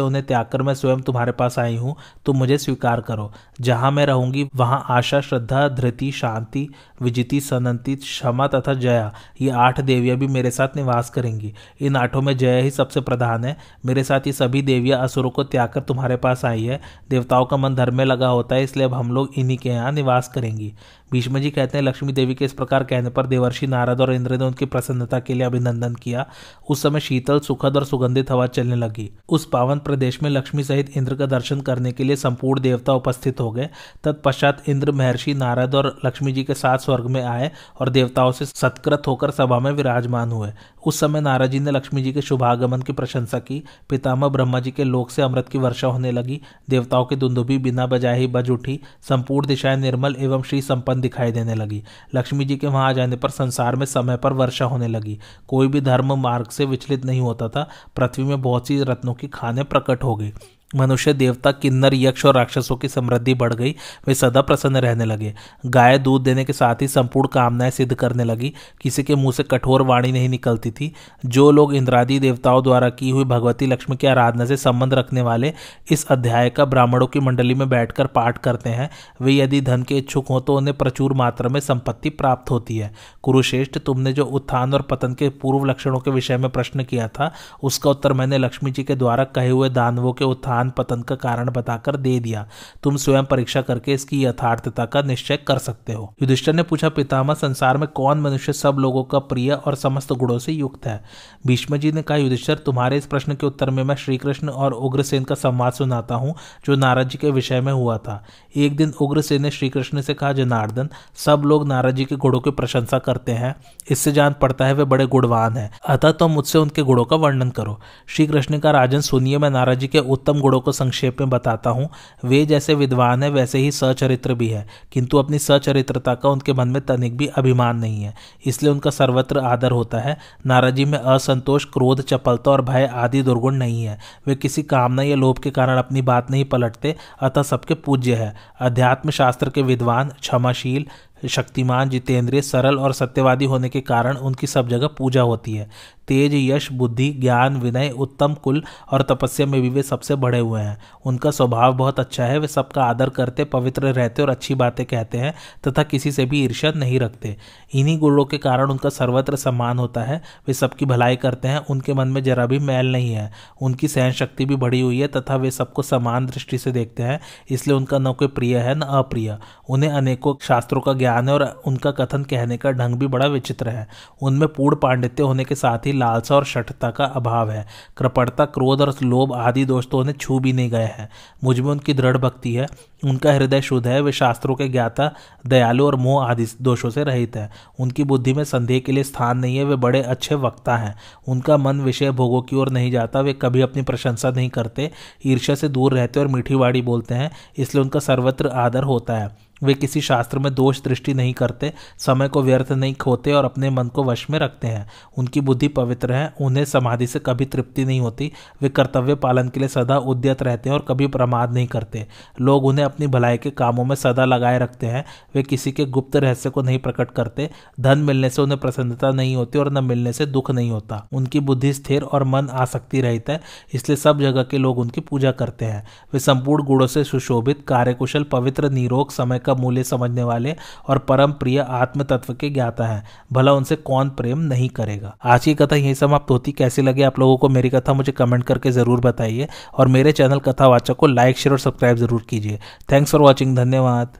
उन्हें त्याग कर मैं स्वयं तुम्हारे पास आई हूँ, तुम मुझे स्वीकार करो। जहाँ मैं रहूँगी, वहाँ आशा, श्रद्धा, धृति, शांति, विजिति, सनंती, क्षमा तथा जया, ये आठ देवियाँ भी मेरे साथ निवास करेंगी। इन आठों में जया ही सबसे प्रधान है। मेरे साथ ये सभी देवियाँ असुरों को त्याग कर तुम्हारे पास आई है। देवताओं का मन धर्म में लगा होता है, इसलिए अब हम लोग इन्हीं के यहाँ निवास करेंगी। भीष्म जी कहते हैं, लक्ष्मी देवी के इस प्रकार कहने पर देवर्षि नारद और इंद्र ने उनकी प्रसन्नता के लिए अभिनंदन किया। उस समय शीतल, सुखद और सुगंधित हवा चलने लगी। उस पावन प्रदेश में लक्ष्मी सहित इंद्र का दर्शन करने के लिए संपूर्ण देवता उपस्थित हो गए। तत्पश्चात इंद्र महर्षि नारद और लक्ष्मी जी के साथ स्वर्ग में आए और देवताओं से सत्कृत होकर सभा में विराजमान हुए। उस समय नारद जी ने लक्ष्मी जी के शुभागमन की प्रशंसा की। पितामह ब्रह्मा जी के लोक से अमृत की वर्षा होने लगी। देवताओं की दुंदुभी बिना बजाए ही बज उठी। संपूर्ण दिशाएँ निर्मल एवं श्री संपन्न दिखाई देने लगी। लक्ष्मी जी के वहाँ आ जाने पर संसार में समय पर वर्षा होने लगी। कोई भी धर्म मार्ग से विचलित नहीं होता था। पृथ्वी में बहुत सी रत्नों की खाने प्रकट हो गई। मनुष्य देवता, किन्नर, यक्ष और राक्षसों की समृद्धि बढ़ गई। वे सदा प्रसन्न रहने लगे। गाय दूध देने के साथ ही संपूर्ण कामनाएँ सिद्ध करने लगी। किसी के मुँह से कठोर वाणी नहीं निकलती थी। जो लोग इंद्रादी देवताओं द्वारा की हुई भगवती लक्ष्मी की आराधना से संबंध रखने वाले इस अध्याय का ब्राह्मणों की मंडली में बैठकर पाठ करते हैं, वे यदि धन के इच्छुक हों तो उन्हें प्रचुर मात्रा में संपत्ति प्राप्त होती है। कुरुश्रेष्ठ, तुमने जो उत्थान और पतन के पूर्व लक्षणों के विषय में प्रश्न किया था, उसका उत्तर मैंने लक्ष्मी जी के द्वारा कहे हुए दानवों के उत्थान उत्थान पतन का कारण बताकर दे दिया। तुम स्वयं परीक्षा करके इसकी यथार्थता का निश्चय कर सकते हो। युधिष्ठर ने पूछा, पितामह, संसार में कौन मनुष्य सब लोगों का प्रिय और समस्त गुणों से युक्त है? भीष्म जी ने कहा, युधिष्ठर, तुम्हारे इस प्रश्न के उत्तर में मैं श्रीकृष्ण और उग्रसेन का संवाद सुनाता हूँ, जो नारद जी के विषय में हुआ था। एक दिन उग्रसेन ने श्रीकृष्ण से कहा, जनार्दन, सब लोग नारद जी के गुणों की प्रशंसा करते हैं। इससे जान पड़ता है, वे बड़े गुणवान है। अतः तुम तो मुझसे उनके गुणों का वर्णन करो। श्री कृष्ण का राजन, सुनिए, मैं नारद जी के उत्तम गुणों को संक्षेप में बताता हूँ। वे जैसे विद्वान है, वैसे ही सचरित्र भी है। किंतु अपनी सचरित्रता का उनके मन में तनिक भी अभिमान नहीं है। इसलिए उनका सर्वत्र आदर होता है। नाराजी में असंतोष, क्रोध, चपलता और भय आदि दुर्गुण नहीं है। वे किसी कामना या लोभ के कारण अपनी बात नहीं पलटते, अतः सबके पूज्य है। अध्यात्म शास्त्र के विद्वान, क्षमाशील शक्तिमान जितेंद्रिय, सरल और सत्यवादी होने के कारण उनकी सब जगह पूजा होती है। तेज यश, बुद्धि, ज्ञान, विनय, उत्तम कुल और तपस्या में भी वे सबसे बड़े हुए हैं। उनका स्वभाव बहुत अच्छा है, वे सबका आदर करते, पवित्र रहते और अच्छी बातें कहते हैं तथा किसी से भी ईर्ष्या नहीं रखते। इन्हीं गुणों के कारण उनका सर्वत्र सम्मान होता है। वे सबकी भलाई करते हैं, उनके मन में जरा भी मैल नहीं है। उनकी सहन शक्ति भी बढ़ी हुई है तथा वे सबको समान दृष्टि से देखते हैं, इसलिए उनका न कोई प्रिय है, न अप्रिय। उन्हें अनेकों शास्त्रों का ज्ञान है और उनका कथन कहने का ढंग भी बड़ा विचित्र है। उनमें पूर्ण पांडित्य होने के साथ ही लालसा और शठता का अभाव है। कृपणता, क्रोध और लोभ आदि दोष तो उन्हें छू भी नहीं गए हैं। मुझमें उनकी दृढ़ भक्ति है। उनका हृदय शुद्ध है। वे शास्त्रों के ज्ञाता, दयालु और मोह आदि दोषों से रहित है। उनकी बुद्धि में संदेह के लिए स्थान नहीं है। वे बड़े अच्छे वक्ता हैं। उनका मन विषय भोगों की ओर नहीं जाता। वे कभी अपनी प्रशंसा नहीं करते। ईर्ष्या से दूर रहते और मीठी वाड़ी बोलते हैं। इसलिए उनका सर्वत्र आदर होता है। वे किसी शास्त्र में दोष दृष्टि नहीं करते, समय को व्यर्थ नहीं खोते और अपने मन को वश में रखते हैं। उनकी बुद्धि पवित्र है, उन्हें समाधि से कभी तृप्ति नहीं होती। वे कर्तव्य पालन के लिए सदा उद्यत रहते हैं और कभी प्रमाद नहीं करते। लोग उन्हें अपनी भलाई के कामों में सदा लगाए रखते हैं। वे किसी के गुप्त रहस्य को नहीं प्रकट करते। धन मिलने से उन्हें प्रसन्नता नहीं होती और न मिलने से दुख नहीं होता। उनकी बुद्धि स्थिर और मन आसक्ति रहित है, इसलिए सब जगह के लोग उनकी पूजा करते हैं। वे संपूर्ण गुणों से सुशोभित, कार्यकुशल, पवित्र, निरोग, समय का मूल्य समझने वाले और परम प्रिय आत्म तत्व के ज्ञाता है। भला उनसे कौन प्रेम नहीं करेगा? आज की कथा यही समाप्त होती। कैसी लगी आप लोगों को मेरी कथा? मुझे कमेंट करके ज़रूर बताइए। और मेरे चैनल कथावाचक को लाइक, शेयर और सब्सक्राइब ज़रूर कीजिए। Thanks for watching. धन्यवाद।